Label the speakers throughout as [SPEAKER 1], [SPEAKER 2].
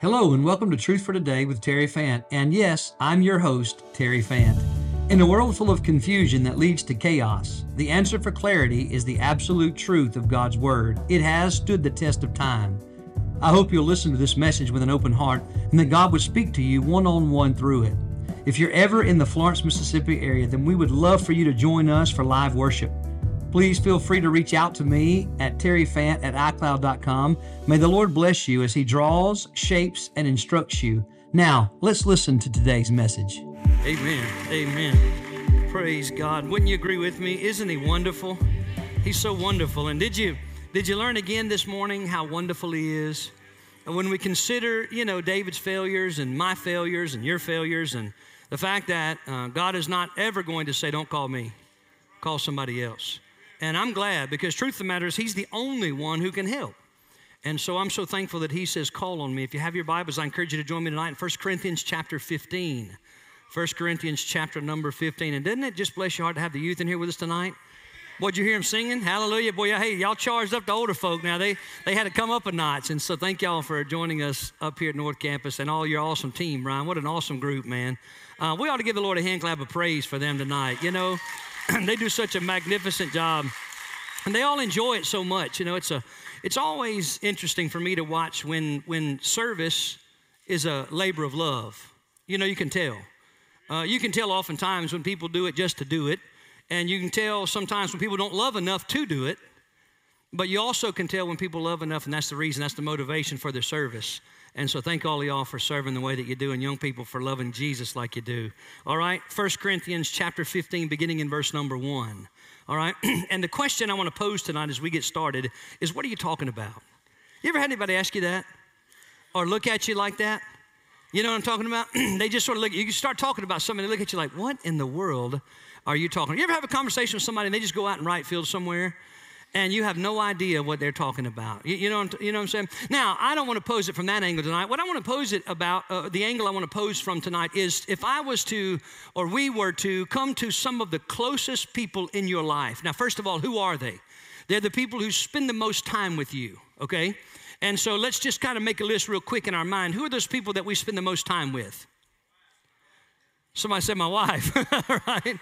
[SPEAKER 1] Hello, and welcome to Truth for Today with Terry Fant. And yes, I'm your host, Terry Fant. In a world full of confusion that leads to chaos, the answer for clarity is the absolute truth of God's Word. It has stood the test of time. I hope you'll listen to this message with an open heart and that God would speak to you one on one through it. If you're ever in the Florence, Mississippi area, then we would love for you to join us for live worship. Please feel free to reach out to me at terryfant at iCloud.com. May the Lord bless you as He draws, shapes, and instructs you. Now, let's listen to today's message.
[SPEAKER 2] Amen. Amen. Praise God. Wouldn't you agree with me? Isn't He wonderful? He's so wonderful. And did you did you learn again this morning how wonderful He is? And when we consider, you know, David's failures and my failures and your failures and the fact that uh, God is not ever going to say, "Don't call me, call somebody else." And I'm glad because truth of the matter is, He's the only one who can help. And so I'm so thankful that He says, Call on me. If you have your Bibles, I encourage you to join me tonight in 1 Corinthians chapter 15. 1 Corinthians chapter number 15. And doesn't it just bless your heart to have the youth in here with us tonight? Boy, did you hear them singing? Hallelujah. Boy, hey, y'all charged up the older folk now. They, they had to come up a notch. And so thank y'all for joining us up here at North Campus and all your awesome team, Ryan. What an awesome group, man. Uh, we ought to give the Lord a hand clap of praise for them tonight. You know, they do such a magnificent job and they all enjoy it so much. You know it's a it's always interesting for me to watch when when service is a labor of love. You know you can tell. Uh, you can tell oftentimes when people do it just to do it and you can tell sometimes when people don't love enough to do it but you also can tell when people love enough and that's the reason that's the motivation for their service and so thank all of y'all for serving the way that you do and young people for loving jesus like you do all right 1 corinthians chapter 15 beginning in verse number 1 all right? and the question I want to pose tonight as we get started is what are you talking about? You ever had anybody ask you that? Or look at you like that? You know what I'm talking about? they just sort of look, you start talking about something, they look at you like, what in the world are you talking? You ever have a conversation with somebody and they just go out in right field somewhere and you have no idea what they're talking about. You, you, know, you know what I'm saying? Now, I don't want to pose it from that angle tonight. What I want to pose it about, uh, the angle I want to pose from tonight is if I was to, or we were to, come to some of the closest people in your life. Now, first of all, who are they? They're the people who spend the most time with you, okay? And so let's just kind of make a list real quick in our mind. Who are those people that we spend the most time with? Somebody said my wife, right?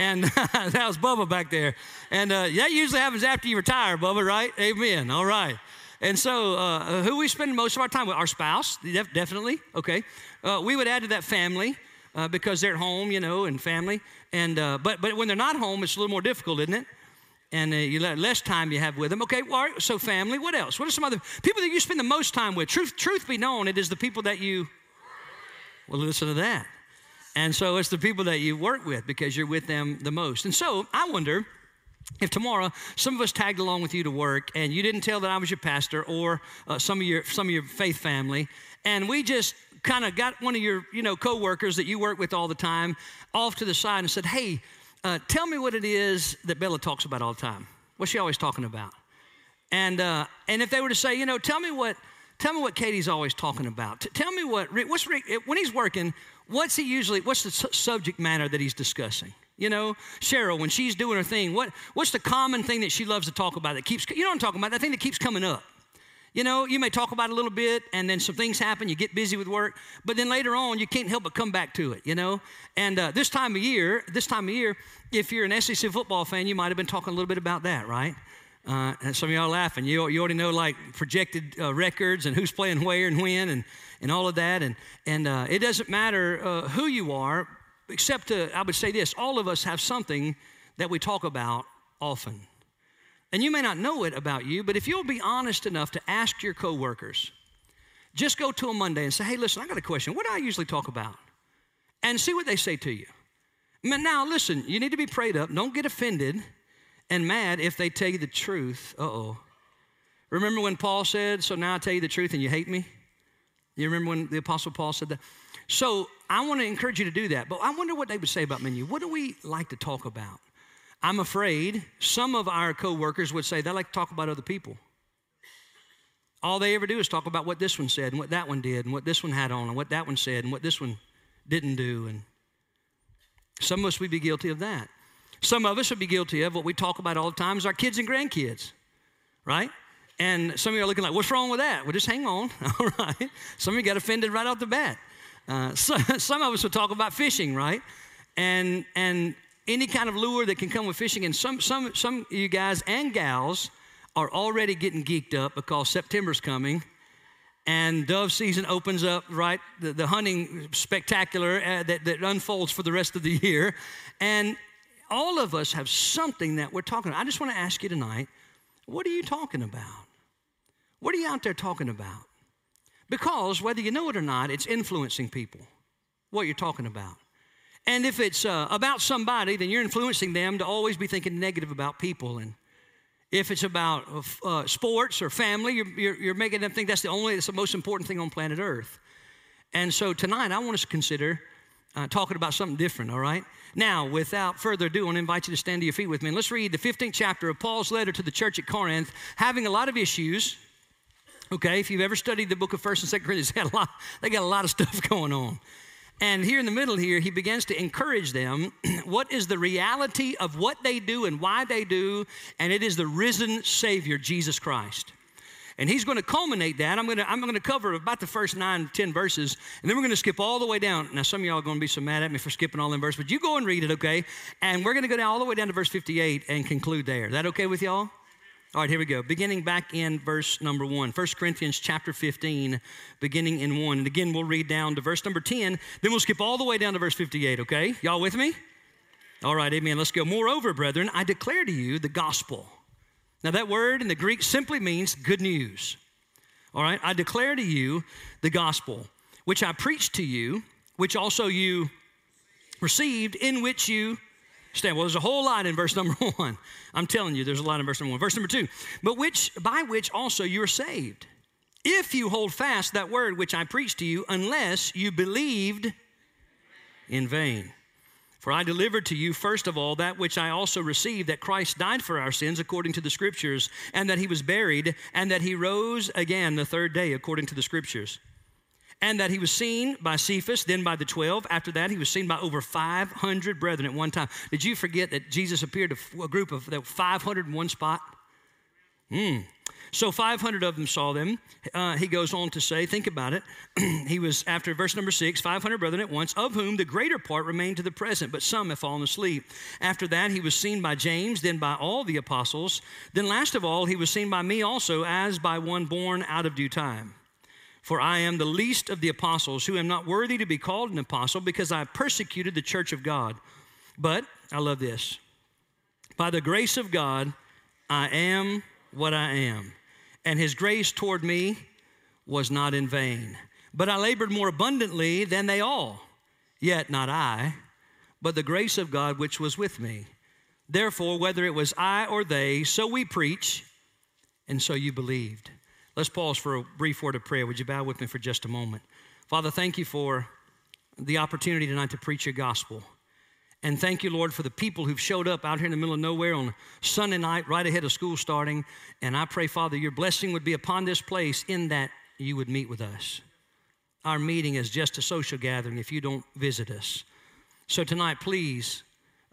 [SPEAKER 2] And that was Bubba back there. And uh, that usually happens after you retire, Bubba, right? Amen. All right. And so, uh, who we spend most of our time with? Our spouse, definitely. Okay. Uh, we would add to that family uh, because they're at home, you know, and family. And uh, but but when they're not home, it's a little more difficult, isn't it? And uh, you let less time you have with them. Okay. Well, so family. What else? What are some other people that you spend the most time with? Truth, truth be known, it is the people that you. Well, listen to that. And so it's the people that you work with because you're with them the most. And so I wonder if tomorrow some of us tagged along with you to work and you didn't tell that I was your pastor or uh, some of your some of your faith family, and we just kind of got one of your you know coworkers that you work with all the time off to the side and said, "Hey, uh, tell me what it is that Bella talks about all the time. What's she always talking about?" And uh, and if they were to say, you know, tell me what tell me what Katie's always talking about. T- tell me what what's Rick when he's working what's he usually, what's the subject matter that he's discussing? You know, Cheryl, when she's doing her thing, what, what's the common thing that she loves to talk about that keeps, you know I'm talking about? That thing that keeps coming up. You know, you may talk about a little bit and then some things happen, you get busy with work, but then later on you can't help but come back to it, you know? And uh, this time of year, this time of year, if you're an SEC football fan, you might have been talking a little bit about that, right? Uh, and some of y'all laughing. You, you already know like projected uh, records and who's playing where and when and, and all of that. And, and uh, it doesn't matter uh, who you are, except to, I would say this all of us have something that we talk about often. And you may not know it about you, but if you'll be honest enough to ask your coworkers, just go to a Monday and say, hey, listen, I got a question. What do I usually talk about? And see what they say to you. Now, listen, you need to be prayed up. Don't get offended and mad if they tell you the truth. Uh oh. Remember when Paul said, So now I tell you the truth and you hate me? You remember when the Apostle Paul said that? So I want to encourage you to do that. But I wonder what they would say about menu. What do we like to talk about? I'm afraid some of our coworkers would say they like to talk about other people. All they ever do is talk about what this one said and what that one did and what this one had on and what that one said and what this one didn't do. And some of us would be guilty of that. Some of us would be guilty of what we talk about all the time is our kids and grandkids, right? And some of you are looking like, what's wrong with that? Well, just hang on, all right? Some of you got offended right off the bat. Uh, so, some of us will talk about fishing, right? And, and any kind of lure that can come with fishing. And some, some, some of you guys and gals are already getting geeked up because September's coming and dove season opens up, right? The, the hunting spectacular uh, that, that unfolds for the rest of the year. And all of us have something that we're talking about. I just want to ask you tonight what are you talking about? What are you out there talking about? Because whether you know it or not, it's influencing people, what you're talking about. And if it's uh, about somebody, then you're influencing them to always be thinking negative about people. And if it's about uh, sports or family, you're, you're, you're, making them think that's the only, that's the most important thing on planet Earth. And so tonight, I want us to consider uh, talking about something different, all right? Now, without further ado, I want to invite you to stand to your feet with me. And let's read the 15th chapter of Paul's letter to the church at Corinth, having a lot of issues. Okay, if you've ever studied the book of 1st and 2nd Corinthians, they got a lot, they got a lot of stuff going on. And here in the middle here, he begins to encourage them what is the reality of what they do and why they do, and it is the risen Savior, Jesus Christ. And he's going to culminate that. I'm going to, I'm going to cover about the first nine, ten verses, and then we're going to skip all the way down. Now, some of y'all are going to be so mad at me for skipping all them verses, but you go and read it, okay? And we're going to go down all the way down to verse 58 and conclude there. That okay with y'all? All right, here we go. Beginning back in verse number one, 1 Corinthians chapter 15, beginning in one. And again, we'll read down to verse number 10. Then we'll skip all the way down to verse 58, okay? Y'all with me? All right, amen. Let's go. Moreover, brethren, I declare to you the gospel. Now, that word in the Greek simply means good news. All right, I declare to you the gospel, which I preached to you, which also you received, in which you Stand. Well, there's a whole lot in verse number one. I'm telling you, there's a lot in verse number one. Verse number two, but which by which also you are saved, if you hold fast that word which I preached to you, unless you believed in vain. For I delivered to you, first of all, that which I also received that Christ died for our sins according to the Scriptures, and that he was buried, and that he rose again the third day according to the Scriptures and that he was seen by Cephas, then by the 12. After that, he was seen by over 500 brethren at one time. Did you forget that Jesus appeared to a group of 500 in one spot? Hmm. So 500 of them saw them. Uh, he goes on to say, think about it. he was, after verse number six, 500 brethren at once, of whom the greater part remain to the present, but some have fallen asleep. After that, he was seen by James, then by all the apostles. Then, last of all, he was seen by me also, as by one born out of due time. For I am the least of the apostles, who am not worthy to be called an apostle because I persecuted the church of God. But, I love this, by the grace of God, I am what I am. And his grace toward me was not in vain. But I labored more abundantly than they all. Yet not I, but the grace of God which was with me. Therefore, whether it was I or they, so we preach, and so you believed. Let's pause for a brief word of prayer. Would you bow with me for just a moment? Father, thank you for the opportunity tonight to preach your gospel. And thank you, Lord, for the people who've showed up out here in the middle of nowhere on Sunday night, right ahead of school starting. And I pray, Father, your blessing would be upon this place in that you would meet with us. Our meeting is just a social gathering if you don't visit us. So tonight, please,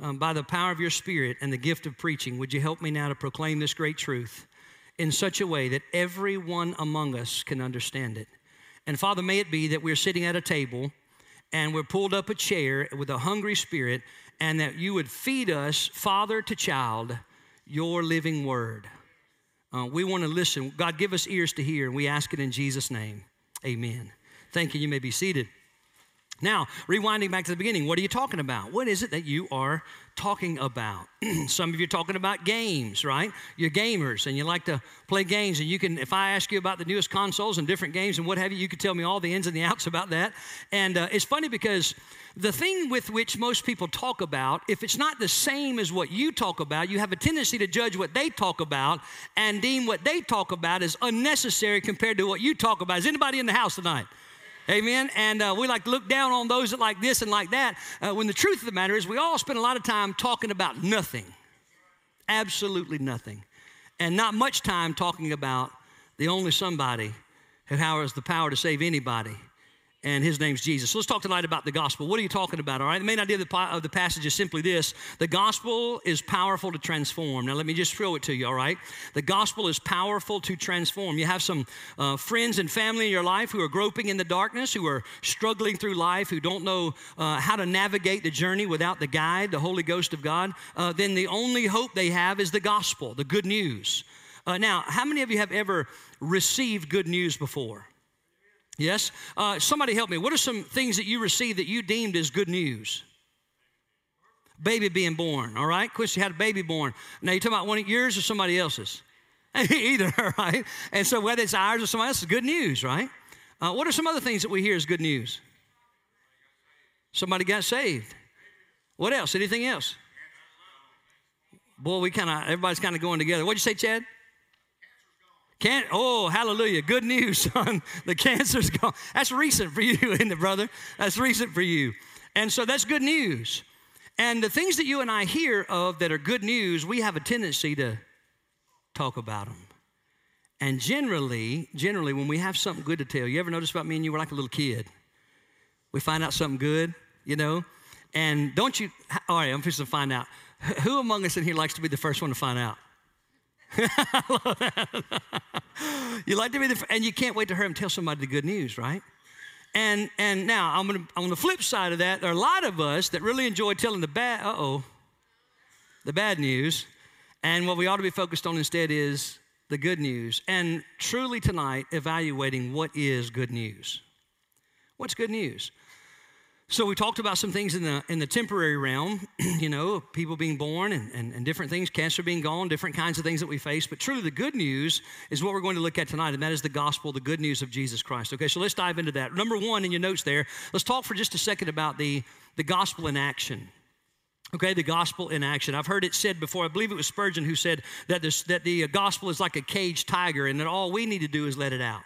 [SPEAKER 2] um, by the power of your Spirit and the gift of preaching, would you help me now to proclaim this great truth? in such a way that everyone among us can understand it. And Father, may it be that we're sitting at a table and we're pulled up a chair with a hungry spirit, and that you would feed us, father to child, your living word. Uh, we want to listen. God, give us ears to hear, and we ask it in Jesus' name. Amen. Thank you. You may be seated. Now, rewinding back to the beginning, what are you talking about? What is it that you are talking about? Some of you are talking about games, right? You're gamers and you like to play games. And you can, if I ask you about the newest consoles and different games and what have you, you could tell me all the ins and the outs about that. And uh, it's funny because the thing with which most people talk about, if it's not the same as what you talk about, you have a tendency to judge what they talk about and deem what they talk about as unnecessary compared to what you talk about. Is anybody in the house tonight? Amen. And uh, we like to look down on those that like this and like that. Uh, when the truth of the matter is, we all spend a lot of time talking about nothing, absolutely nothing, and not much time talking about the only somebody who has the power to save anybody, and his name's Jesus. So let's talk tonight about the gospel. What are you talking about? All right, the main idea of the, of the passage is simply this the gospel is powerful to transform. Now, let me just throw it to you, all right? The gospel is powerful to transform. You have some uh, friends and family in your life who are groping in the darkness, who are struggling through life, who don't know uh, how to navigate the journey without the guide, the Holy Ghost of God. Uh, then the only hope they have is the gospel, the good news. Uh, now, how many of you have ever received good news before? Yes? Uh, somebody help me. What are some things that you received that you deemed as good news? Baby being born, all right? Quincy had a baby born. Now, you talking about one of yours or somebody else's? Either, right? And so, whether it's ours or somebody else's, good news, right? Uh, what are some other things that we hear as good news? Somebody got saved. What else? Anything else? Boy, we kind of, everybody's kind of going together. What'd you say, Chad? Can oh, hallelujah. Good news, son. The cancer's gone. That's recent for you, isn't it, brother? That's recent for you. And so that's good news. And the things that you and I hear of that are good news, we have a tendency to talk about them. And generally, generally, when we have something good to tell, you ever notice about me and you? We're like a little kid. We find out something good, you know, and don't you? All right, I'm just to find out. Who among us in here likes to be the first one to find out? you like to be the, and you can't wait to hear him tell somebody the good news, right? And and now I'm gonna on the flip side of that, there are a lot of us that really enjoy telling the bad, uh oh, the bad news. And what we ought to be focused on instead is the good news. And truly tonight, evaluating what is good news. What's good news? So we talked about some things in the in the temporary realm, you know, people being born and, and, and, different things, cancer being gone, different kinds of things that we face. But truly the good news is what we're going to look at tonight, and that is the gospel, the good news of Jesus Christ. Okay, so let's dive into that. Number one in your notes there, let's talk for just a second about the, the gospel in action. Okay, the gospel in action. I've heard it said before, I believe it was Spurgeon who said that, this, that the gospel is like a caged tiger and that all we need to do is let it out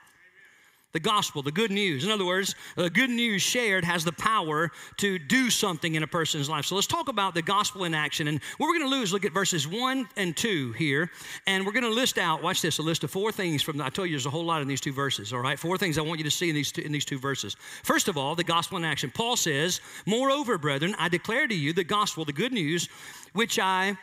[SPEAKER 2] the gospel, the good news. In other words, the good news shared has the power to do something in a person's life. So let's talk about the gospel in action. And what we're going to do is look at verses 1 and 2 here. And we're going to list out, watch this, a list of four things from, I told you there's a whole lot in these two verses, all right? Four things I want you to see in these two, in these two verses. First of all, the gospel in action. Paul says, Moreover, brethren, I declare to you the gospel, the good news, which I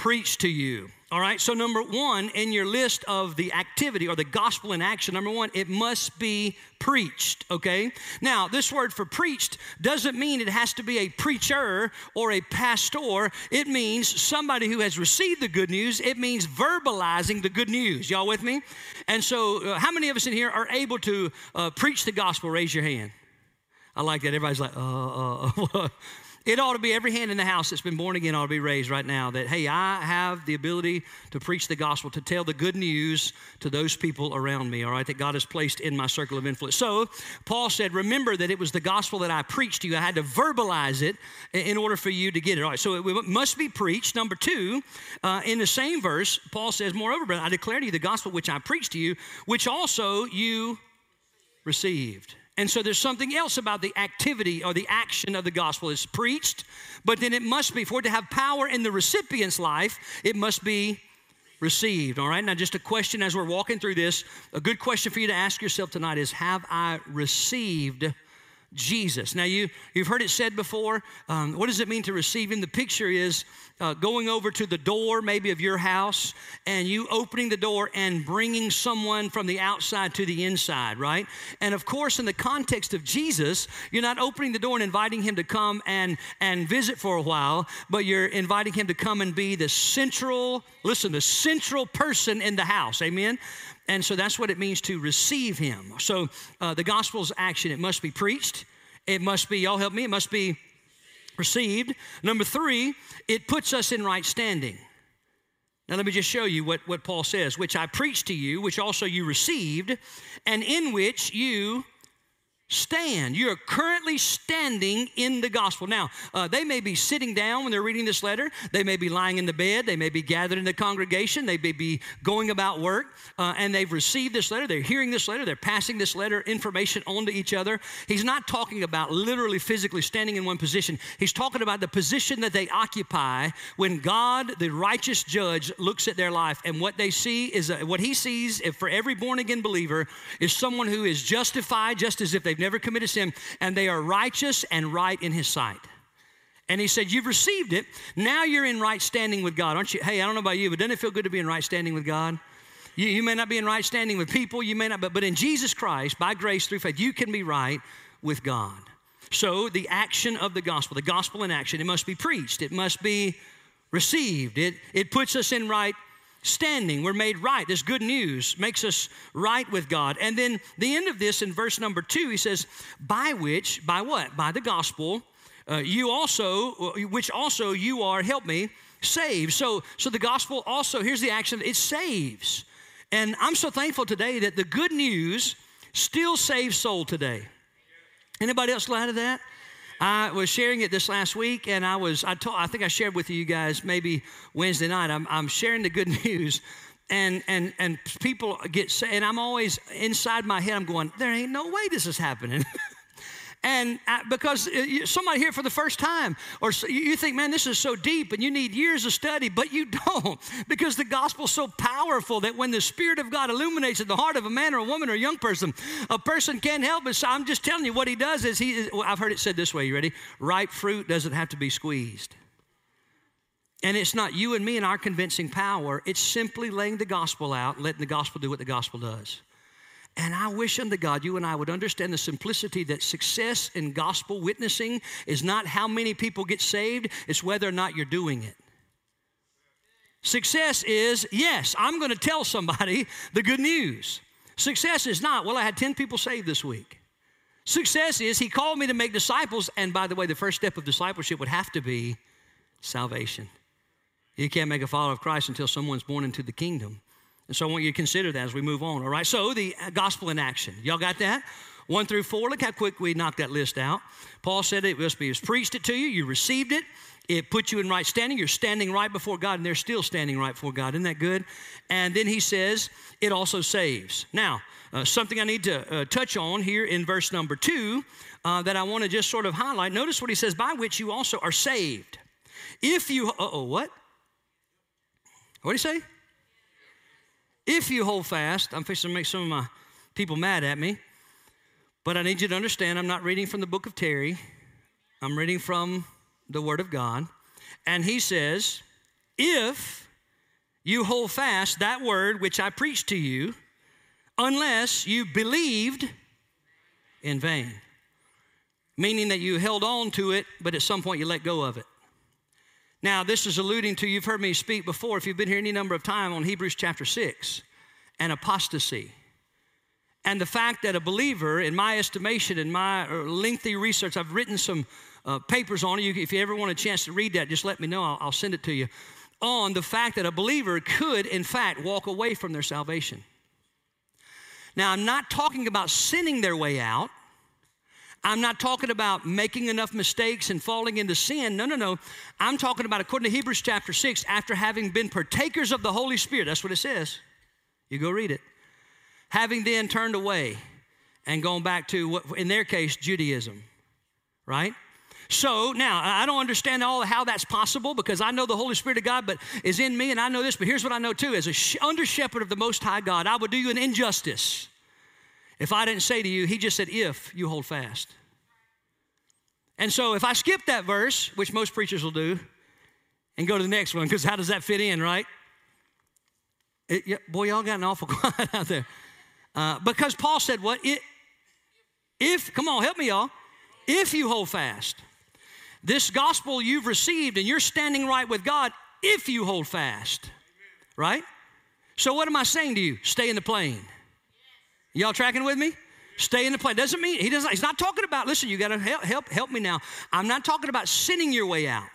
[SPEAKER 2] preach to you. All right, so number one in your list of the activity or the gospel in action, number one, it must be preached, okay? Now, this word for preached doesn't mean it has to be a preacher or a pastor. It means somebody who has received the good news. It means verbalizing the good news. Y'all with me? And so, uh, how many of us in here are able to uh, preach the gospel? Raise your hand. I like that. Everybody's like, uh, uh, uh. It ought to be every hand in the house that's been born again ought to be raised right now that, hey, I have the ability to preach the gospel, to tell the good news to those people around me, all right, that God has placed in my circle of influence. So, Paul said, remember that it was the gospel that I preached to you. I had to verbalize it in order for you to get it. All right, so it must be preached. Number two, uh, in the same verse, Paul says, moreover, brother, I declare to you the gospel which I preached to you, which also you received. And so there's something else about the activity or the action of the gospel. It's preached, but then it must be, for it to have power in the recipient's life, it must be received. All right, now just a question as we're walking through this. A good question for you to ask yourself tonight is Have I received? Jesus. Now, you, you've heard it said before. Um, what does it mean to receive Him? The picture is uh, going over to the door, maybe of your house, and you opening the door and bringing someone from the outside to the inside, right? And of course, in the context of Jesus, you're not opening the door and inviting Him to come and, and visit for a while, but you're inviting Him to come and be the central, listen, the central person in the house. Amen? And so that's what it means to receive him. So uh, the gospel's action, it must be preached. It must be, y'all help me, it must be received. Number three, it puts us in right standing. Now, let me just show you what, what Paul says, which I preached to you, which also you received, and in which you stand. You're currently standing in the gospel. Now, uh, they may be sitting down when they're reading this letter. They may be lying in the bed. They may be gathered in the congregation. They may be going about work, uh, and they've received this letter. They're hearing this letter. They're passing this letter information on to each other. He's not talking about literally physically standing in one position. He's talking about the position that they occupy when God, the righteous judge, looks at their life, and what they see is uh, what he sees for every born again believer is someone who is justified just as if they've never committed sin, and they are righteous and right in his sight. And he said, You've received it. Now you're in right standing with God, aren't you? Hey, I don't know about you, but doesn't it feel good to be in right standing with God? You, you may not be in right standing with people, you may not, but, but in Jesus Christ, by grace through faith, you can be right with God. So the action of the gospel, the gospel in action, it must be preached, it must be received. It, it puts us in right standing. We're made right. This good news makes us right with God. And then the end of this in verse number two, he says, by which, by what? By the gospel, uh, you also, which also you are, help me, saved. So, so the gospel also, here's the action, it saves. And I'm so thankful today that the good news still saves soul today. Anybody else glad of that? I was sharing it this last week, and I was I told I think I shared with you guys maybe Wednesday night. I'm, I'm sharing the good news, and and and people get and I'm always inside my head. I'm going, there ain't no way this is happening. And because uh, somebody here for the first time, or you think, man, this is so deep and you need years of study, but you don't, because the gospel's so powerful that when the Spirit of God illuminates in the heart of a man or a woman or a young person, a person can't help it. So I'm just telling you what he does is he, I've heard it said this way, you ready? Ripe fruit doesn't have to be squeezed. And it's not you and me and our convincing power, it's simply laying the gospel out, letting the gospel do what the gospel does. And I wish unto God you and I would understand the simplicity that success in gospel witnessing is not how many people get saved, it's whether or not you're doing it. Success is, yes, I'm going to tell somebody the good news. Success is not, well, I had 10 people saved this week. Success is, he called me to make disciples, and by the way, the first step of discipleship would have to be salvation. You can't make a follower of Christ until someone's born into the kingdom. And so I want you to consider that as we move on, all right? So the gospel in action. Y'all got that? One through four, look how quick we knocked that list out. Paul said it must be, was preached it to you, you received it, it put you in right standing, you're standing right before God, and they're still standing right before God. Isn't that good? And then he says, it also saves. Now, uh, something I need to uh, touch on here in verse number two uh, that I want to just sort of highlight. Notice what he says, by which you also are saved. If you, uh oh, what? What did he say? If you hold fast, I'm fixing to make some of my people mad at me, but I need you to understand I'm not reading from the book of Terry, I'm reading from the Word of God. And he says, If you hold fast that word which I preached to you, unless you believed in vain. Meaning that you held on to it, but at some point you let go of it. Now, this is alluding to, you've heard me speak before, if you've been here any number of times on Hebrews chapter 6 and apostasy. And the fact that a believer, in my estimation, in my uh, lengthy research, I've written some uh, papers on it. If you ever want a chance to read that, just let me know. I'll, I'll send it to you. On the fact that a believer could, in fact, walk away from their salvation. Now, I'm not talking about sinning their way out. I'm not talking about making enough mistakes and falling into sin. No, no, no. I'm talking about, according to Hebrews chapter 6, after having been partakers of the Holy Spirit. That's what it says. You go read it. Having then turned away and gone back to, what, in their case, Judaism, right? So now I don't understand all how that's possible because I know the Holy Spirit of God, but is in me, and I know this. But here's what I know too: as a under shepherd of the Most High God, I would do you an injustice if I didn't say to you, he just said, if you hold fast. And so if I skip that verse, which most preachers will do, and go to the next one, because how does that fit in, right? It, yeah, boy, y'all got an awful quiet out there. Uh, because Paul said, what? It, if, come on, help me, y'all. If you hold fast, this gospel you've received and you're standing right with God, if you hold fast, right? So, what am I saying to you? Stay in the plane. Y'all tracking with me? Stay in the plane. Doesn't mean he doesn't. He's not talking about. Listen, you got to help, help help me now. I'm not talking about sinning your way out.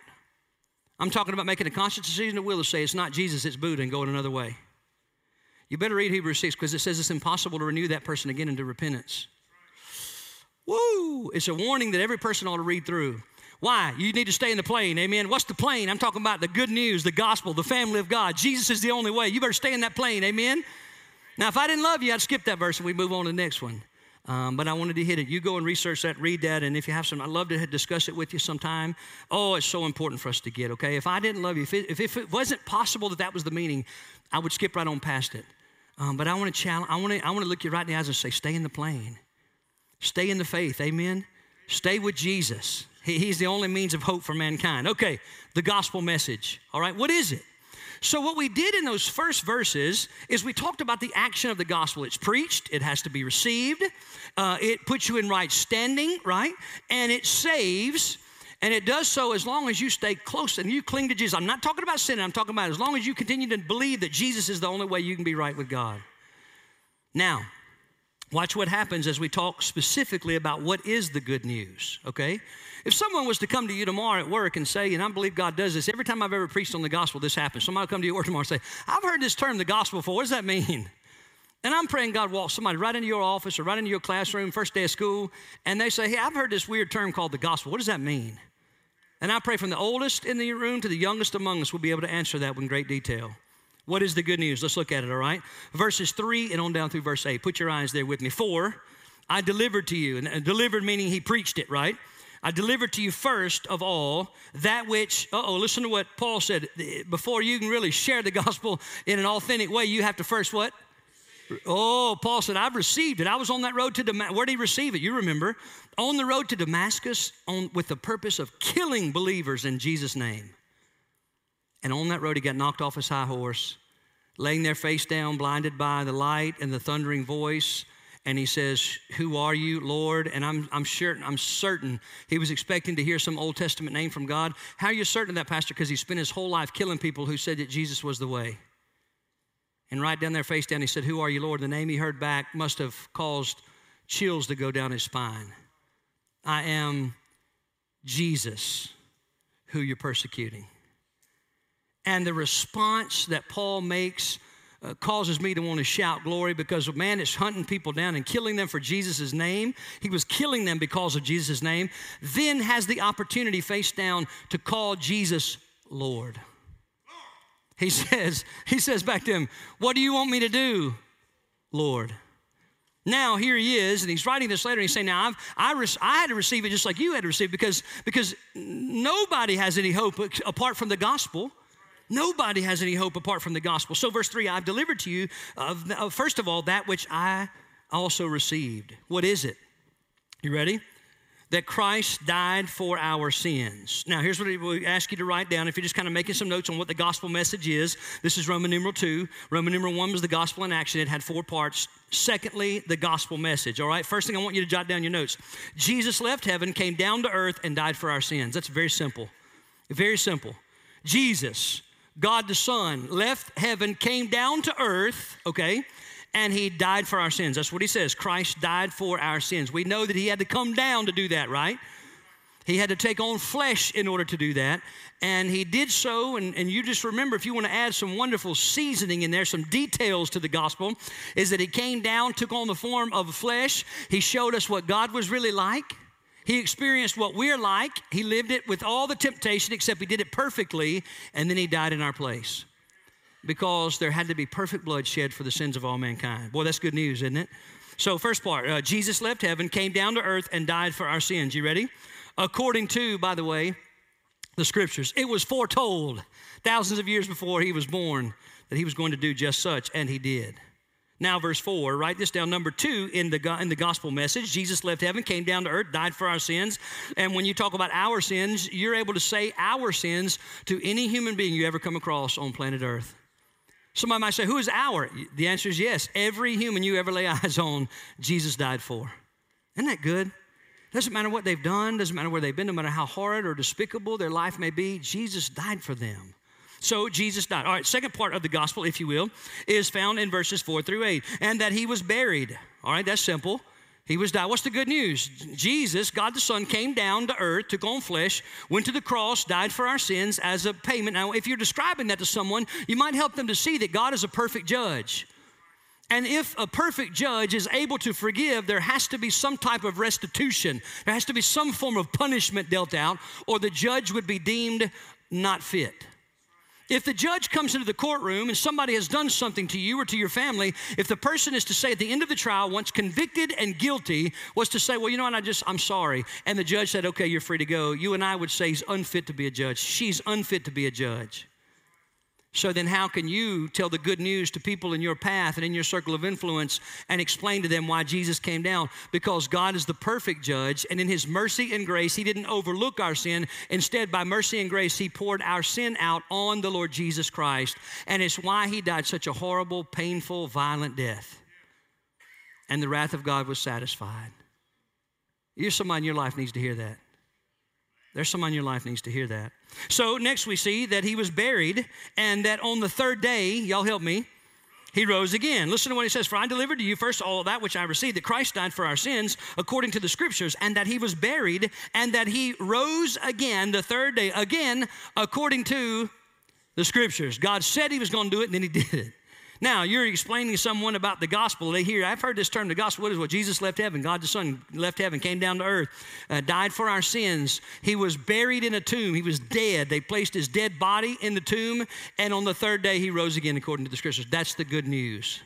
[SPEAKER 2] I'm talking about making a conscious decision to will to say it's not Jesus, it's Buddha, and going another way. You better read Hebrews 6 because it says it's impossible to renew that person again into repentance. Woo! It's a warning that every person ought to read through. Why? You need to stay in the plane. Amen. What's the plane? I'm talking about the good news, the gospel, the family of God. Jesus is the only way. You better stay in that plane. Amen. Now, if I didn't love you, I'd skip that verse and we move on to the next one. Um, but I wanted to hit it. You go and research that, read that, and if you have some, I'd love to discuss it with you sometime. Oh, it's so important for us to get, okay? If I didn't love you, if it, if, if it wasn't possible that that was the meaning, I would skip right on past it. Um, but I want to challenge, I want to, I want to look you right in the eyes and say, stay in the plane. Stay in the faith, amen? Stay with Jesus. he's the only means of hope for mankind. Okay, the gospel message. All right, what is it? So, what we did in those first verses is we talked about the action of the gospel. It's preached, it has to be received, uh, it puts you in right standing, right? And it saves. And it does so as long as you stay close and you cling to Jesus. I'm not talking about sin, I'm talking about as long as you continue to believe that Jesus is the only way you can be right with God. Now, watch what happens as we talk specifically about what is the good news, okay? If someone was to come to you tomorrow at work and say, and I believe God does this, every time I've ever preached on the gospel, this happens. Somebody will come to you at work tomorrow and say, I've heard this term, the gospel, before. What does that mean? And I'm praying God walks somebody right into your office or right into your classroom, first day of school, and they say, Hey, I've heard this weird term called the gospel. What does that mean? And I pray from the oldest in the room to the youngest among us will be able to answer that in great detail. What is the good news? Let's look at it, all right? Verses 3 and on down through verse 8. Put your eyes there with me. 4, I delivered to you. And uh, delivered meaning he preached it, right? I delivered to you first of all that which, oh, listen to what Paul said. Uh, before you can really share the gospel in an authentic way, you have to first what? Oh, Paul said, I've received it. I was on that road to Damascus. Where did he receive it? You remember. On the road to Damascus on, with the purpose of killing believers in Jesus' name. And on that road, he got knocked off his high horse, laying there face down, blinded by the light and the thundering voice and he says, Who are you, Lord? And I'm, I'm sure, I'm certain he was expecting to hear some Old Testament name from God. How are you certain of that, Pastor? Because he spent his whole life killing people who said that Jesus was the way. And right down there, face down, he said, Who are you, Lord? The name he heard back must have caused chills to go down his spine. I am Jesus, who you're persecuting. And the response that Paul makes uh, causes me to want to shout glory because a man is hunting people down and killing them for Jesus' name. He was killing them because of Jesus' name. Then has the opportunity face down to call Jesus Lord. He says, he says back to him, What do you want me to do, Lord? Now here he is, and he's writing this letter, and he's saying, Now I've, I, res- I had to receive it just like you had to receive because, because nobody has any hope apart from the gospel. Nobody has any hope apart from the gospel. So, verse 3 I've delivered to you, uh, first of all, that which I also received. What is it? You ready? That Christ died for our sins. Now, here's what we ask you to write down. If you're just kind of making some notes on what the gospel message is, this is Roman numeral 2. Roman numeral 1 was the gospel in action, it had four parts. Secondly, the gospel message. All right, first thing I want you to jot down your notes Jesus left heaven, came down to earth, and died for our sins. That's very simple. Very simple. Jesus God the Son left heaven, came down to earth, okay, and he died for our sins. That's what he says. Christ died for our sins. We know that he had to come down to do that, right? He had to take on flesh in order to do that. And he did so. And, and you just remember, if you want to add some wonderful seasoning in there, some details to the gospel, is that he came down, took on the form of flesh. He showed us what God was really like. He experienced what we're like. He lived it with all the temptation, except he did it perfectly, and then he died in our place. Because there had to be perfect blood shed for the sins of all mankind. Boy, that's good news, isn't it? So, first part uh, Jesus left heaven, came down to earth, and died for our sins. You ready? According to, by the way, the scriptures, it was foretold thousands of years before he was born that he was going to do just such, and he did. Now, verse 4, write this down. Number two in the, in the gospel message Jesus left heaven, came down to earth, died for our sins. And when you talk about our sins, you're able to say our sins to any human being you ever come across on planet earth. Somebody might say, Who is our? The answer is yes. Every human you ever lay eyes on, Jesus died for. Isn't that good? Doesn't matter what they've done, doesn't matter where they've been, no matter how horrid or despicable their life may be, Jesus died for them. So Jesus died. All right, second part of the gospel, if you will, is found in verses four through eight. And that he was buried. All right, that's simple. He was died. What's the good news? Jesus, God the Son, came down to earth, took on flesh, went to the cross, died for our sins as a payment. Now, if you're describing that to someone, you might help them to see that God is a perfect judge. And if a perfect judge is able to forgive, there has to be some type of restitution. There has to be some form of punishment dealt out, or the judge would be deemed not fit. If the judge comes into the courtroom and somebody has done something to you or to your family, if the person is to say at the end of the trial, once convicted and guilty, was to say, Well, you know what, I just, I'm sorry. And the judge said, Okay, you're free to go. You and I would say he's unfit to be a judge. She's unfit to be a judge. So then, how can you tell the good news to people in your path and in your circle of influence and explain to them why Jesus came down? Because God is the perfect judge, and in His mercy and grace, He didn't overlook our sin. Instead, by mercy and grace, He poured our sin out on the Lord Jesus Christ. And it's why He died such a horrible, painful, violent death. And the wrath of God was satisfied. You're somebody in your life needs to hear that. There's someone in your life needs to hear that. So next we see that he was buried and that on the third day, y'all help me, he rose again. Listen to what he says For I delivered to you first all that which I received, that Christ died for our sins according to the scriptures, and that he was buried, and that he rose again the third day, again according to the scriptures. God said he was going to do it, and then he did it. Now, you're explaining to someone about the gospel. They hear, I've heard this term, the gospel. What is what? Jesus left heaven. God the Son left heaven, came down to earth, uh, died for our sins. He was buried in a tomb. He was dead. They placed his dead body in the tomb, and on the third day, he rose again according to the scriptures. That's the good news.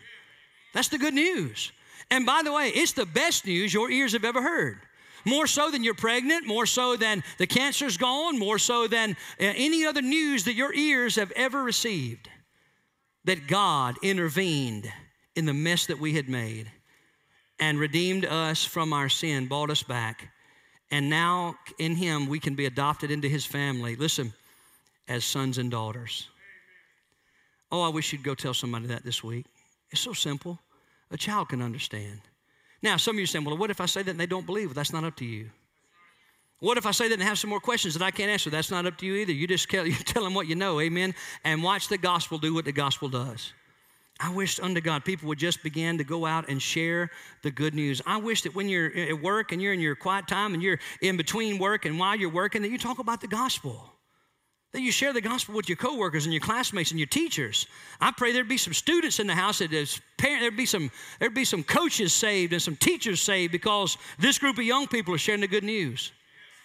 [SPEAKER 2] That's the good news. And by the way, it's the best news your ears have ever heard. More so than you're pregnant, more so than the cancer's gone, more so than uh, any other news that your ears have ever received that God intervened in the mess that we had made and redeemed us from our sin, bought us back. And now in Him we can be adopted into His family. Listen, as sons and daughters. Oh, I wish you'd go tell somebody that this week. It's so simple. A child can understand. Now, some of you saying, well, what if I say that and they don't believe? Well, that's not up to you. What if I say that and have some more questions that I can't answer? That's not up to you either. You just tell, you tell them what you know, amen? And watch the gospel do what the gospel does. I wish unto God people would just begin to go out and share the good news. I wish that when you're at work and you're in your quiet time and you're in between work and while you're working, that you talk about the gospel. That you share the gospel with your coworkers and your classmates and your teachers. I pray there'd be some students in the house that is parent, there'd be some there'd be some coaches saved and some teachers saved because this group of young people are sharing the good news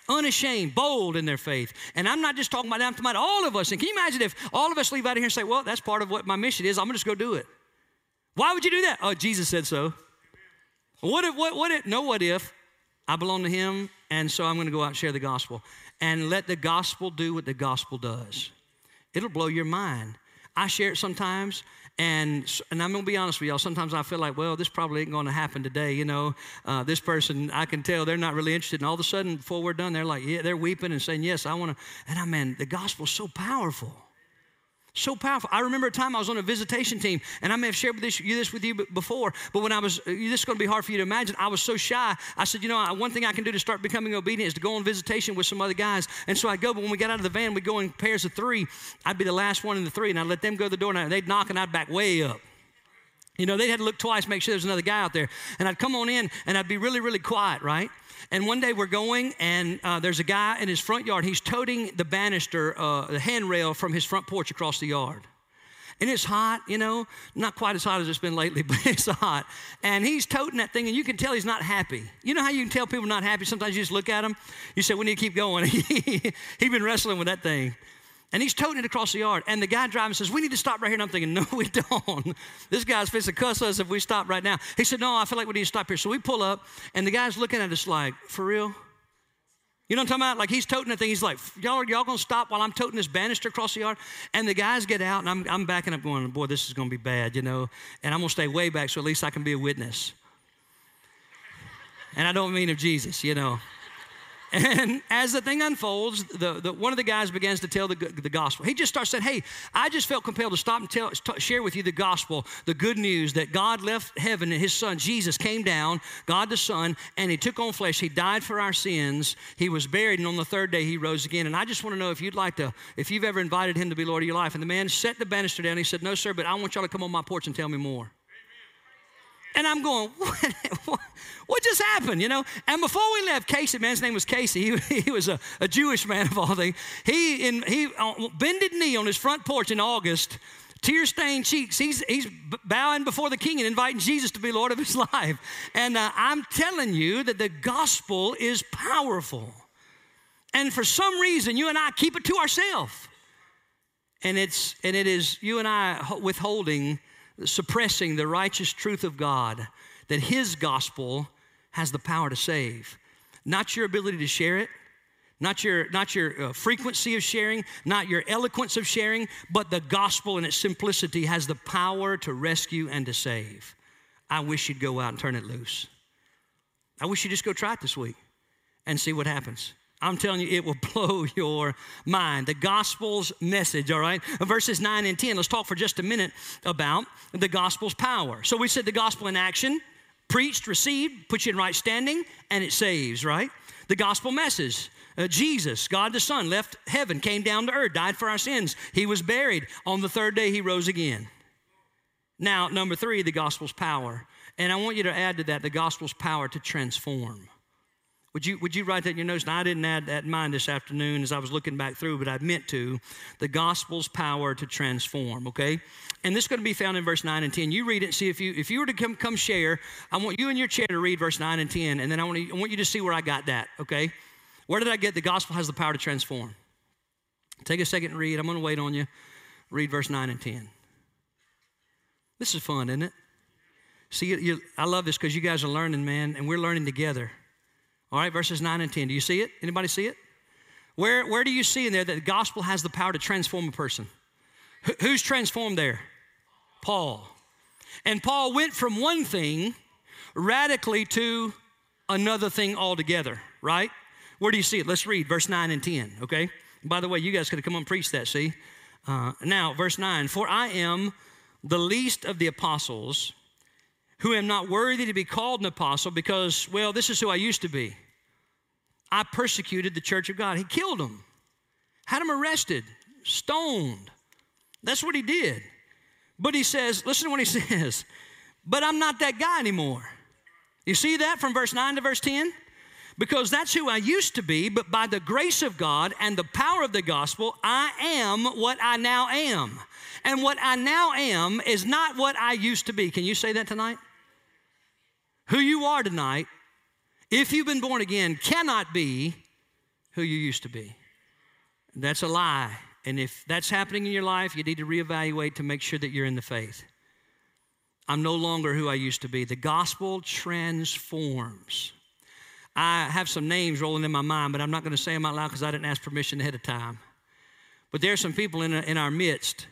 [SPEAKER 2] unashamed, bold in their faith. And I'm not just talking about, I'm talking about all of us. And can you imagine if all of us leave out of here and say, well, that's part of what my mission is, I'm gonna just go do it. Why would you do that? Oh, Jesus said so. What if, what, what if, no, what if I belong to Him and so I'm gonna go out and share the gospel and let the gospel do what the gospel does? It'll blow your mind. I share it sometimes and, and I'm going to be honest with y'all. Sometimes I feel like, well, this probably ain't going to happen today. You know, uh, this person, I can tell they're not really interested. And all of a sudden, before we're done, they're like, yeah, they're weeping and saying, yes, I want to. And I mean, the gospel's so powerful. So powerful. I remember a time I was on a visitation team, and I may have shared this, you this with you before, but when I was, uh, this is going to be hard for you to imagine. I was so shy. I said, you know, one thing I can do to start becoming obedient is to go on visitation with some other guys. And so I go, but when we got out of the van, we'd go in pairs of three. I'd be the last one in the three, and I'd let them go to the door, and they'd knock, and I'd back way up. You know, they had to look twice, make sure there's another guy out there. And I'd come on in, and I'd be really, really quiet, right? And one day we're going, and uh, there's a guy in his front yard. He's toting the banister, uh, the handrail from his front porch across the yard. And it's hot, you know, not quite as hot as it's been lately, but it's hot. And he's toting that thing, and you can tell he's not happy. You know how you can tell people not happy? Sometimes you just look at him, you say, We need to keep going. he's been wrestling with that thing. And he's toting it across the yard. And the guy driving says, We need to stop right here. And I'm thinking, No, we don't. this guy's fixing to cuss us if we stop right now. He said, No, I feel like we need to stop here. So we pull up, and the guy's looking at us like, For real? You know what I'm talking about? Like he's toting the thing. He's like, y'all y'all gonna stop while I'm toting this banister across the yard? And the guys get out, and I'm, I'm backing up going, boy, this is gonna be bad, you know. And I'm gonna stay way back so at least I can be a witness. And I don't mean of Jesus, you know. And as the thing unfolds, the, the, one of the guys begins to tell the, the gospel. He just starts saying, Hey, I just felt compelled to stop and tell, share with you the gospel, the good news that God left heaven and his son, Jesus, came down, God the Son, and he took on flesh. He died for our sins. He was buried, and on the third day, he rose again. And I just want to know if you'd like to, if you've ever invited him to be Lord of your life. And the man set the banister down. He said, No, sir, but I want y'all to come on my porch and tell me more. And I'm going, what, what, what, just happened, you know? And before we left, Casey, man's name was Casey. He, he was a, a, Jewish man of all things. He, in, he uh, bended knee on his front porch in August, tear stained cheeks. He's, he's bowing before the king and inviting Jesus to be Lord of his life. And uh, I'm telling you that the gospel is powerful. And for some reason, you and I keep it to ourselves. And, it's, and it is you and I withholding suppressing the righteous truth of God, that His gospel has the power to save. Not your ability to share it, Not your, not your uh, frequency of sharing, not your eloquence of sharing, but the gospel in its simplicity has the power to rescue and to save. I wish you'd go out and turn it loose. I wish you'd just go try it this week and see what happens. I'm telling you, it will blow your mind. The gospel's message, all right? Verses 9 and 10, let's talk for just a minute about the gospel's power. So we said the gospel in action, preached, received, puts you in right standing, and it saves, right? The gospel message. Uh, Jesus, God the Son, left heaven, came down to earth, died for our sins. He was buried. On the third day, he rose again. Now, number three, the gospel's power. And I want you to add to that the gospel's power to transform. Would you, would you write that in your notes? Now, I didn't add that in mine this afternoon as I was looking back through, but I meant to. The gospel's power to transform, okay? And this is going to be found in verse 9 and 10. You read it see if you if you were to come, come share, I want you in your chair to read verse 9 and 10, and then I want, to, I want you to see where I got that, okay? Where did I get the gospel has the power to transform? Take a second and read. I'm going to wait on you. Read verse 9 and 10. This is fun, isn't it? See, you, I love this because you guys are learning, man, and we're learning together. All right, verses 9 and 10. Do you see it? Anybody see it? Where, where do you see in there that the gospel has the power to transform a person? H- who's transformed there? Paul. And Paul went from one thing radically to another thing altogether, right? Where do you see it? Let's read verse 9 and 10, okay? By the way, you guys could have come and preach that, see? Uh, now, verse 9 For I am the least of the apostles who am not worthy to be called an apostle because, well, this is who I used to be. I persecuted the church of God. He killed them, had them arrested, stoned. That's what he did. But he says, listen to what he says, but I'm not that guy anymore. You see that from verse 9 to verse 10? Because that's who I used to be, but by the grace of God and the power of the gospel, I am what I now am. And what I now am is not what I used to be. Can you say that tonight? Who you are tonight if you've been born again, cannot be who you used to be. That's a lie. And if that's happening in your life, you need to reevaluate to make sure that you're in the faith. I'm no longer who I used to be. The gospel transforms. I have some names rolling in my mind, but I'm not going to say them out loud because I didn't ask permission ahead of time. But there are some people in, in our midst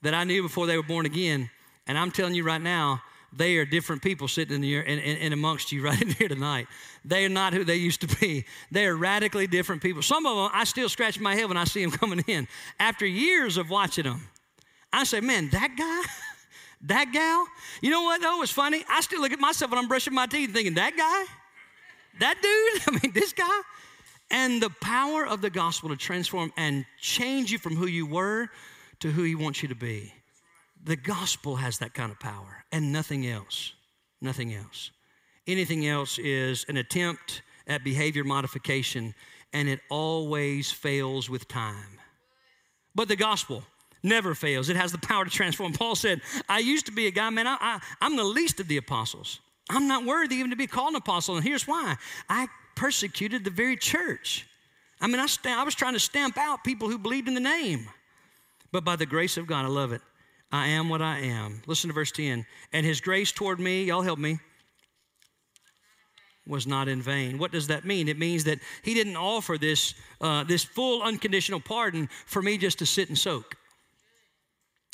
[SPEAKER 2] that I knew before they were born again. And I'm telling you right now, they are different people sitting in, the, in, in, amongst you right in here tonight. They are not who they used to be. They are radically different people. Some of them, I still scratch my head when I see them coming in. After years of watching them, I say, man, that guy, that gal. You know what, though? It's funny. I still look at myself when I'm brushing my teeth thinking, that guy, that dude, I mean, this guy. And the power of the gospel to transform and change you from who you were to who he wants you to be. The gospel has that kind of power and nothing else. Nothing else. Anything else is an attempt at behavior modification, and it always fails with time. But the gospel never fails. It has the power to transform. Paul said, I used to be a guy, man, I, I, I'm the least of the apostles. I'm not worthy even to be called an apostle. And here's why I persecuted the very church. I mean, I, st- I was trying to stamp out people who believed in the name. But by the grace of God, I love it. I am what I am. Listen to verse 10. And his grace toward me, y'all help me, was not in vain. What does that mean? It means that he didn't offer this, uh, this full unconditional pardon for me just to sit and soak.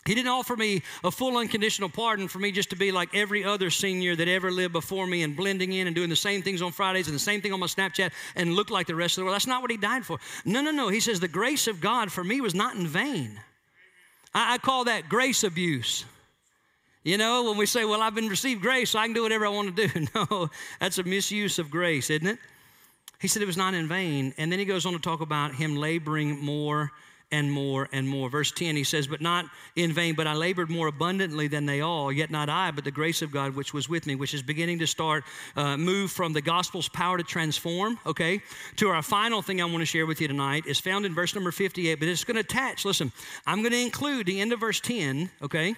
[SPEAKER 2] He didn't offer me a full unconditional pardon for me just to be like every other senior that ever lived before me and blending in and doing the same things on Fridays and the same thing on my Snapchat and look like the rest of the world. That's not what he died for. No, no, no. He says the grace of God for me was not in vain. I, I call that grace abuse. You know, when we say, well, I've been received grace, so I can do whatever I want to do. No, that's a misuse of grace, isn't it? He said it was not in vain. And then he goes on to talk about him laboring more and more and more. Verse 10, he says, But not in vain, but I labored more abundantly than they all, yet not I, but the grace of God which was with me, which is beginning to start, uh, move from the gospel's power to transform, okay, to our final thing I want to share with you tonight is found in verse number 58, but it's going to attach, listen, I'm going to include the end of verse 10, okay,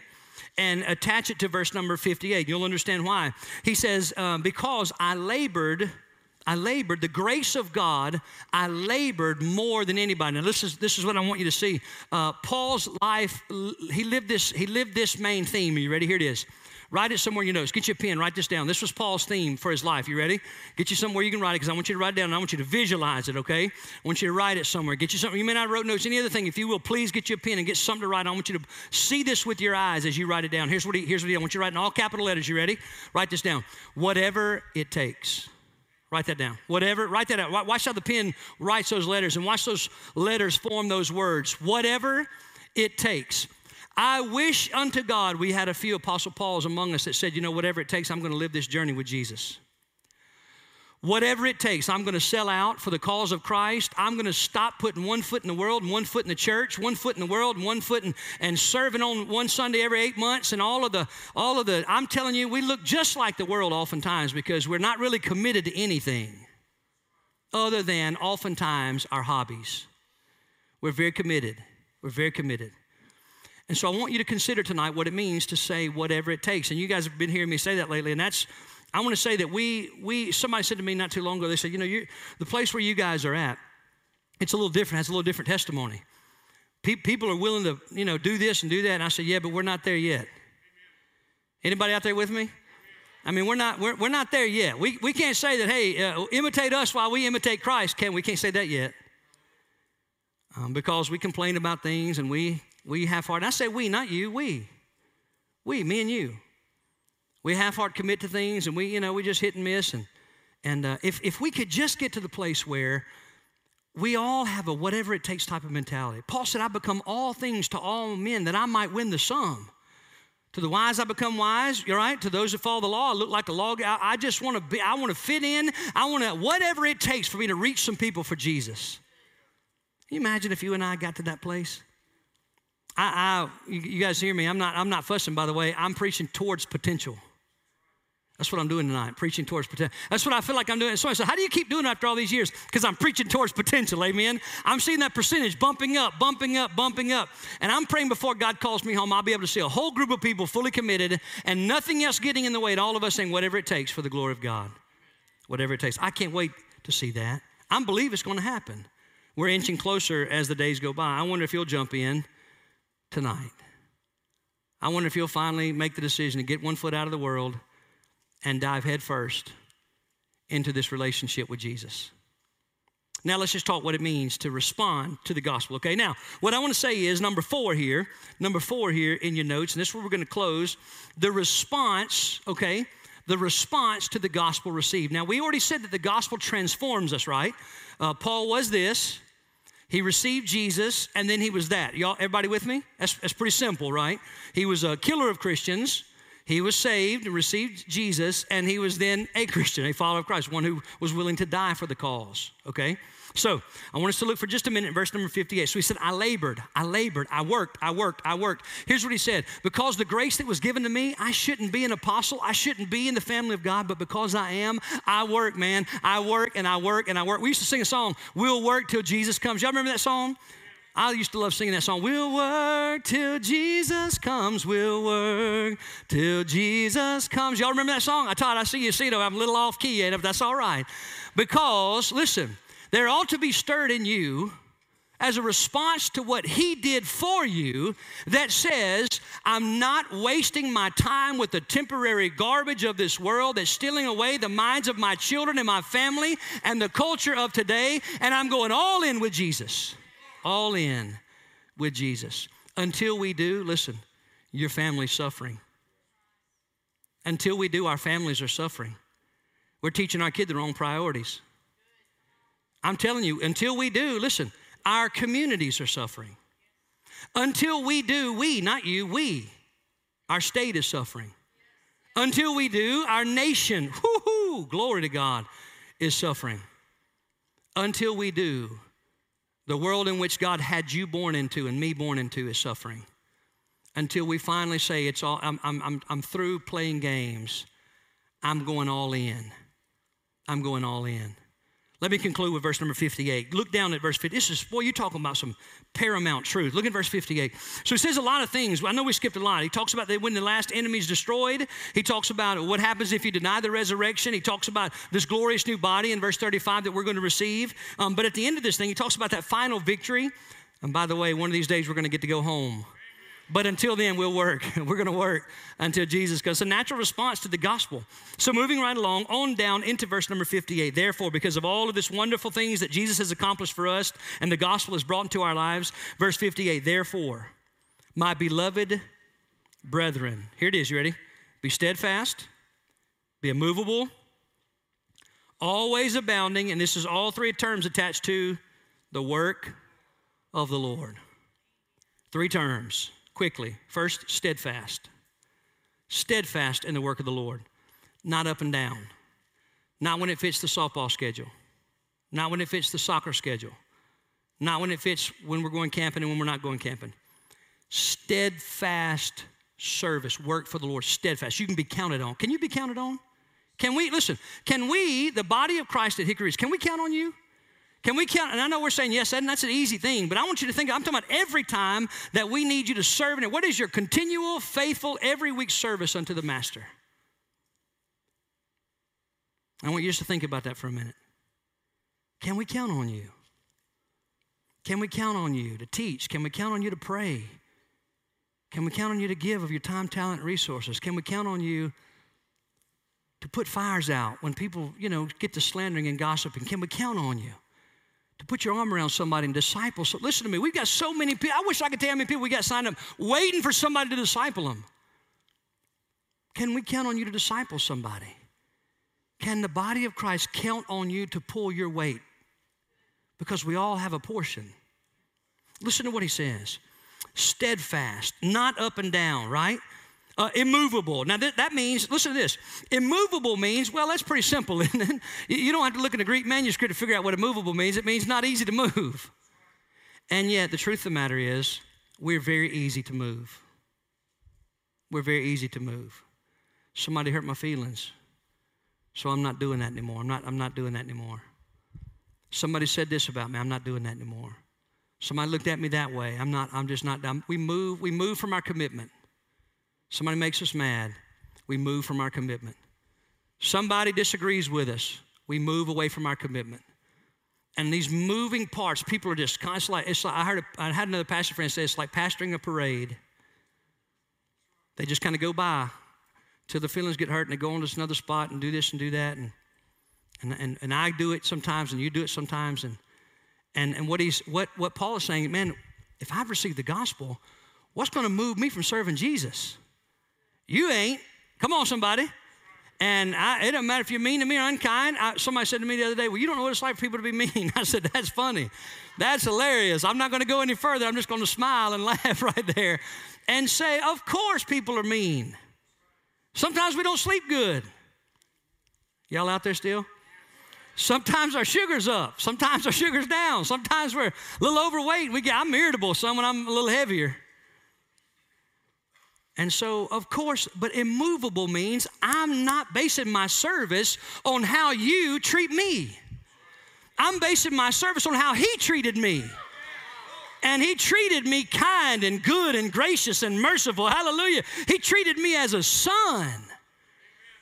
[SPEAKER 2] and attach it to verse number 58. You'll understand why. He says, uh, Because I labored I labored, the grace of God, I labored more than anybody. Now, this is, this is what I want you to see. Uh, Paul's life, he lived, this, he lived this main theme. Are you ready? Here it is. Write it somewhere in your notes. Get you a pen, write this down. This was Paul's theme for his life. You ready? Get you somewhere you can write it because I want you to write it down and I want you to visualize it, okay? I want you to write it somewhere. Get you something. You may not wrote notes, any other thing. If you will, please get you a pen and get something to write. I want you to see this with your eyes as you write it down. Here's what he, here's what he, I want you to write in all capital letters. You ready? Write this down. Whatever it takes. Write that down. Whatever, write that out. Watch how the pen writes those letters and watch those letters form those words. Whatever it takes. I wish unto God we had a few Apostle Pauls among us that said, you know, whatever it takes, I'm going to live this journey with Jesus. Whatever it takes, I'm going to sell out for the cause of Christ. I'm going to stop putting one foot in the world and one foot in the church, one foot in the world and one foot in, and serving on one Sunday every eight months and all of the, all of the, I'm telling you, we look just like the world oftentimes because we're not really committed to anything other than oftentimes our hobbies. We're very committed. We're very committed. And so I want you to consider tonight what it means to say whatever it takes. And you guys have been hearing me say that lately, and that's I want to say that we we somebody said to me not too long ago. They said, you know, the place where you guys are at, it's a little different. Has a little different testimony. Pe- people are willing to you know do this and do that. And I said, yeah, but we're not there yet. Anybody out there with me? I mean, we're not we're, we're not there yet. We we can't say that. Hey, uh, imitate us while we imitate Christ. Can we can't say that yet? Um, because we complain about things and we we half heart. I say we, not you. We, we, me and you. We half heart commit to things, and we, you know, we just hit and miss. And and uh, if if we could just get to the place where we all have a whatever it takes type of mentality. Paul said, "I become all things to all men that I might win the some." To the wise, I become wise. You're right. To those that follow the law, I look like a log. I, I just want to be. I want to fit in. I want to whatever it takes for me to reach some people for Jesus. Can you imagine if you and I got to that place? I, I, you guys hear me? I'm not, I'm not fussing, by the way. I'm preaching towards potential. That's what I'm doing tonight, preaching towards potential. That's what I feel like I'm doing. So I said, How do you keep doing it after all these years? Because I'm preaching towards potential, amen. I'm seeing that percentage bumping up, bumping up, bumping up. And I'm praying before God calls me home, I'll be able to see a whole group of people fully committed and nothing else getting in the way, and all of us saying, Whatever it takes for the glory of God. Whatever it takes. I can't wait to see that. I believe it's going to happen. We're inching closer as the days go by. I wonder if you'll jump in tonight. I wonder if you'll finally make the decision to get one foot out of the world and dive headfirst into this relationship with Jesus. Now, let's just talk what it means to respond to the gospel. Okay, now, what I want to say is number four here, number four here in your notes, and this is where we're going to close the response, okay, the response to the gospel received. Now, we already said that the gospel transforms us, right? Uh, Paul was this, he received Jesus, and then he was that. Y'all, everybody with me? That's, that's pretty simple, right? He was a killer of Christians. He was saved and received Jesus, and he was then a Christian, a follower of Christ, one who was willing to die for the cause, okay? So I want us to look for just a minute, verse number 58. So he said, I labored, I labored, I worked, I worked, I worked. Here's what he said Because the grace that was given to me, I shouldn't be an apostle, I shouldn't be in the family of God, but because I am, I work, man. I work and I work and I work. We used to sing a song, We'll Work Till Jesus Comes. Y'all remember that song? I used to love singing that song. We'll work till Jesus comes. We'll work till Jesus comes. Y'all remember that song? I taught. I see you see it. I'm a little off key, and if that's all right. Because listen, there ought to be stirred in you as a response to what he did for you that says, I'm not wasting my time with the temporary garbage of this world that's stealing away the minds of my children and my family and the culture of today, and I'm going all in with Jesus. All in with Jesus. Until we do, listen, your family's suffering. Until we do, our families are suffering. We're teaching our kids the wrong priorities. I'm telling you, until we do, listen, our communities are suffering. Until we do, we, not you, we, our state is suffering. Until we do, our nation, whoo glory to God, is suffering. Until we do, the world in which God had you born into and me born into is suffering. Until we finally say, it's all, I'm, I'm, I'm through playing games. I'm going all in. I'm going all in. Let me conclude with verse number 58. Look down at verse 50. This is, boy, you're talking about some paramount truth. Look at verse 58. So he says a lot of things. I know we skipped a lot. He talks about when the last enemy is destroyed. He talks about what happens if you deny the resurrection. He talks about this glorious new body in verse 35 that we're going to receive. Um, but at the end of this thing, he talks about that final victory. And by the way, one of these days we're going to get to go home But until then, we'll work. We're going to work until Jesus comes. It's a natural response to the gospel. So, moving right along, on down into verse number 58. Therefore, because of all of this wonderful things that Jesus has accomplished for us and the gospel has brought into our lives, verse 58. Therefore, my beloved brethren, here it is. You ready? Be steadfast, be immovable, always abounding, and this is all three terms attached to the work of the Lord. Three terms quickly. First, steadfast. Steadfast in the work of the Lord, not up and down. Not when it fits the softball schedule, not when it fits the soccer schedule, not when it fits when we're going camping and when we're not going camping. Steadfast service, work for the Lord, steadfast. You can be counted on. Can you be counted on? Can we, listen, can we, the body of Christ at Hickory can we count on you? Can we count? And I know we're saying yes, and that's an easy thing, but I want you to think, I'm talking about every time that we need you to serve in it. What is your continual, faithful, every week service unto the Master? I want you just to think about that for a minute. Can we count on you? Can we count on you to teach? Can we count on you to pray? Can we count on you to give of your time, talent, resources? Can we count on you to put fires out when people, you know, get to slandering and gossiping? Can we count on you? To put your arm around somebody and disciple. So listen to me. We've got so many people. I wish I could tell how many people we got signed up waiting for somebody to disciple them. Can we count on you to disciple somebody? Can the body of Christ count on you to pull your weight? Because we all have a portion. Listen to what he says steadfast, not up and down, right? Uh, immovable. Now, th- that means, listen to this. Immovable means, well, that's pretty simple, isn't it? You don't have to look in a Greek manuscript to figure out what immovable means. It means not easy to move. And yet, the truth of the matter is, we're very easy to move. We're very easy to move. Somebody hurt my feelings, so I'm not doing that anymore. I'm not, I'm not doing that anymore. Somebody said this about me, I'm not doing that anymore. Somebody looked at me that way. I'm not, I'm just not, I'm, we move, we move from our commitment. Somebody makes us mad, we move from our commitment. Somebody disagrees with us, we move away from our commitment. And these moving parts, people are just constantly, it's like, I heard, a, I had another pastor friend say it's like pastoring a parade. They just kind of go by till the feelings get hurt and they go on to another spot and do this and do that. And, and, and, and I do it sometimes and you do it sometimes. And, and, and what, he's, what, what Paul is saying, man, if I've received the gospel, what's going to move me from serving Jesus? You ain't. Come on, somebody. And I, it doesn't matter if you're mean to me or unkind. I, somebody said to me the other day, Well, you don't know what it's like for people to be mean. I said, That's funny. That's hilarious. I'm not going to go any further. I'm just going to smile and laugh right there and say, Of course, people are mean. Sometimes we don't sleep good. Y'all out there still? Sometimes our sugar's up. Sometimes our sugar's down. Sometimes we're a little overweight. We get, I'm irritable some when I'm a little heavier. And so, of course, but immovable means I'm not basing my service on how you treat me. I'm basing my service on how he treated me. And he treated me kind and good and gracious and merciful. Hallelujah. He treated me as a son.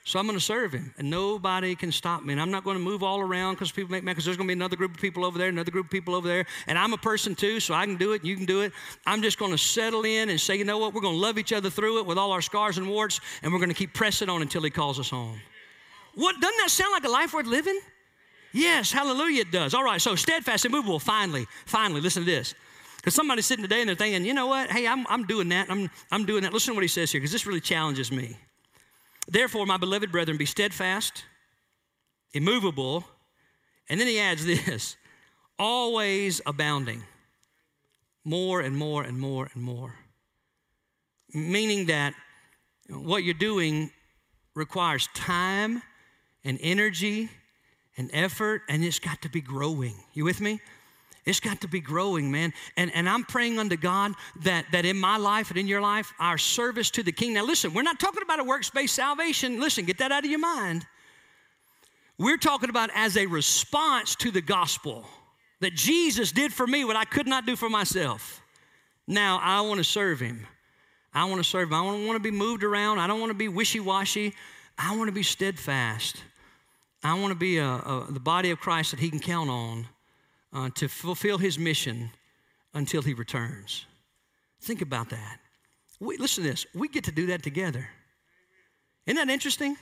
[SPEAKER 2] So I'm going to serve him, and nobody can stop me. And I'm not going to move all around because people make me, because there's going to be another group of people over there, another group of people over there, and I'm a person too, so I can do it, you can do it. I'm just going to settle in and say, you know what, we're going to love each other through it with all our scars and warts, and we're going to keep pressing on until he calls us home. What doesn't that sound like a life worth living? Yes, hallelujah, it does. All right, so steadfast, immovable. Finally, finally, listen to this. Because somebody's sitting today and they're thinking, you know what? Hey, I'm, I'm doing that. I'm, I'm doing that. Listen to what he says here, because this really challenges me. Therefore, my beloved brethren, be steadfast, immovable, and then he adds this always abounding, more and more and more and more. Meaning that what you're doing requires time and energy and effort, and it's got to be growing. You with me? It's got to be growing, man. And, and I'm praying unto God that, that in my life and in your life, our service to the King. Now, listen, we're not talking about a works based salvation. Listen, get that out of your mind. We're talking about as a response to the gospel that Jesus did for me what I could not do for myself. Now, I want to serve him. I want to serve him. I don't want to be moved around. I don't want to be wishy washy. I want to be steadfast. I want to be a, a, the body of Christ that he can count on uh, to fulfill his mission until he returns. Think about that. We, listen to this. We get to do that together. Isn't that interesting?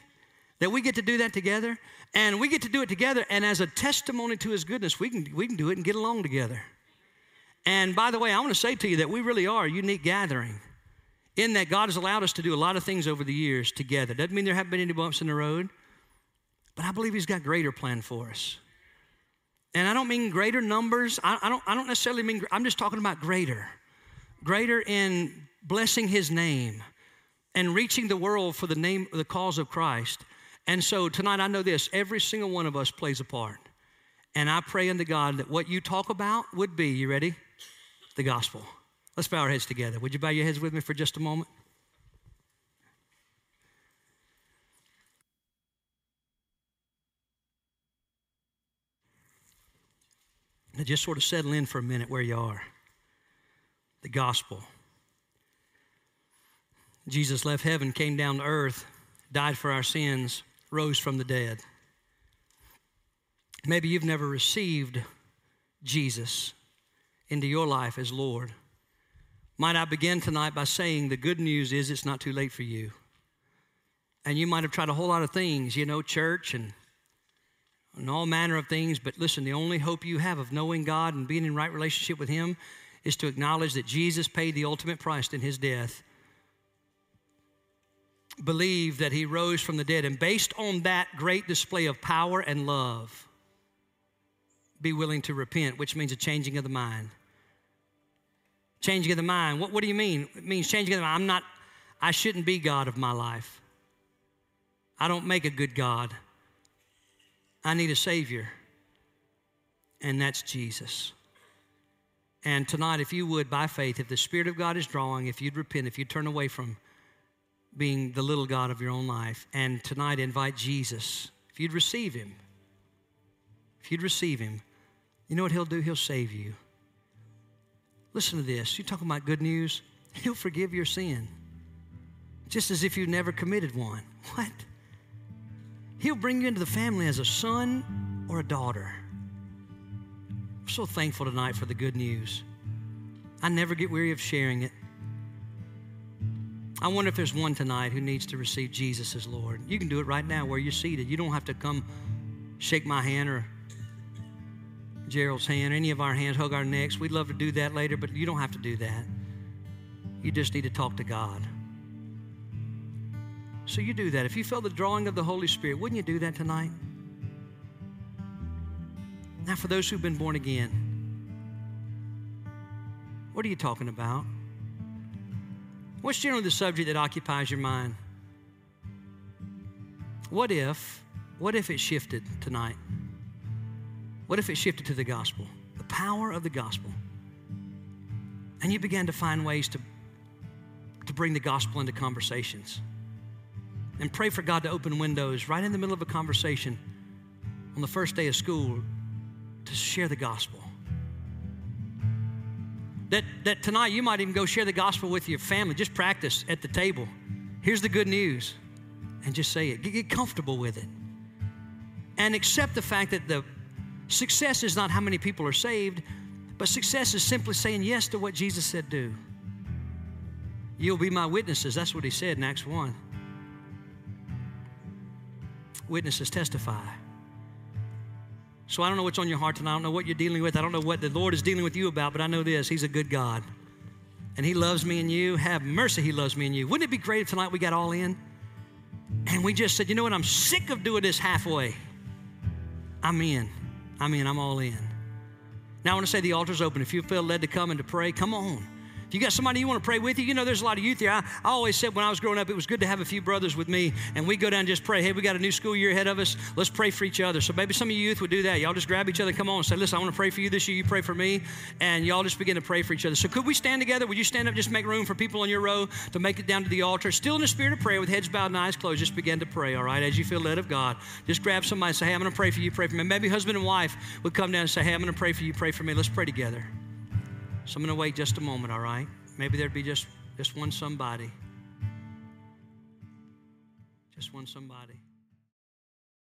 [SPEAKER 2] That we get to do that together, and we get to do it together, and as a testimony to His goodness, we can we can do it and get along together. And by the way, I want to say to you that we really are a unique gathering in that God has allowed us to do a lot of things over the years together. Doesn't mean there haven't been any bumps in the road, but I believe He's got greater plan for us. And I don't mean greater numbers. I, I, don't, I don't necessarily mean, I'm just talking about greater. Greater in blessing His name and reaching the world for the name, the cause of Christ. And so tonight I know this every single one of us plays a part. And I pray unto God that what you talk about would be, you ready? The gospel. Let's bow our heads together. Would you bow your heads with me for just a moment? Now just sort of settle in for a minute where you are. The gospel. Jesus left heaven, came down to earth, died for our sins, rose from the dead. Maybe you've never received Jesus into your life as Lord. Might I begin tonight by saying the good news is it's not too late for you. And you might have tried a whole lot of things, you know, church and, and all manner of things, but listen, the only hope you have of knowing God and being in right relationship with Him is to acknowledge that Jesus paid the ultimate price in His death. Believe that He rose from the dead, and based on that great display of power and love, be willing to repent, which means a changing of the mind. Changing of the mind. What, what do you mean? It means changing of the mind. I'm not, I shouldn't be God of my life. I don't make a good God. I need a Savior, and that's Jesus. And tonight, if you would, by faith, if the Spirit of God is drawing, if you'd repent, if you'd turn away from being the little God of your own life, and tonight invite Jesus, if you'd receive Him, if you'd receive Him, you know what He'll do? He'll save you. Listen to this. You're talking about good news. He'll forgive your sin, just as if you never committed one. What? He'll bring you into the family as a son or a daughter. I'm so thankful tonight for the good news. I never get weary of sharing it. I wonder if there's one tonight who needs to receive Jesus as Lord. You can do it right now where you're seated. You don't have to come shake my hand or Gerald's hand, any of our hands, hug our necks. We'd love to do that later, but you don't have to do that. You just need to talk to God. So you do that. If you feel the drawing of the Holy Spirit, wouldn't you do that tonight? Now, for those who've been born again, what are you talking about? What's generally the subject that occupies your mind? What if, what if it shifted tonight? What if it shifted to the gospel? The power of the gospel. And you began to find ways to, to bring the gospel into conversations. And pray for God to open windows right in the middle of a conversation on the first day of school to share the gospel. That, that tonight you might even go share the gospel with your family. Just practice at the table. Here's the good news. And just say it. Get, get comfortable with it. And accept the fact that the Success is not how many people are saved, but success is simply saying yes to what Jesus said do. You'll be my witnesses. That's what he said in Acts 1. Witnesses testify. So I don't know what's on your heart tonight. I don't know what you're dealing with. I don't know what the Lord is dealing with you about, but I know this He's a good God. And He loves me and you. Have mercy, He loves me and you. Wouldn't it be great if tonight we got all in? And we just said, you know what? I'm sick of doing this halfway. I'm in. I'm in. I'm all in. Now I want to say the altar's open. If you feel led to come and to pray, come on. If you got somebody you want to pray with you, you know there's a lot of youth here. I, I, always said when I was growing up, it was good to have a few brothers with me, and we go down and just pray. Hey, we got a new school year ahead of us. Let's pray for each other. So maybe some of you youth would do that. Y'all just grab each other, come on, and say, listen, I want to pray for you this year. You pray for me, and y'all just begin to pray for each other. So could we stand together? Would you stand up? Just make room for people on your row to make it down to the altar. Still in the spirit of prayer, with heads bowed and eyes closed. Just begin to pray. All right, as you feel led of God. Just grab somebody and say, Hey, I'm going to pray for you. Pray for me. Maybe husband and wife would come down and say, Hey, I'm going to pray for you. Pray for me. Let's pray together. So I'm going to wait just a moment. All right. Maybe there'd be just, just one somebody. Just one somebody.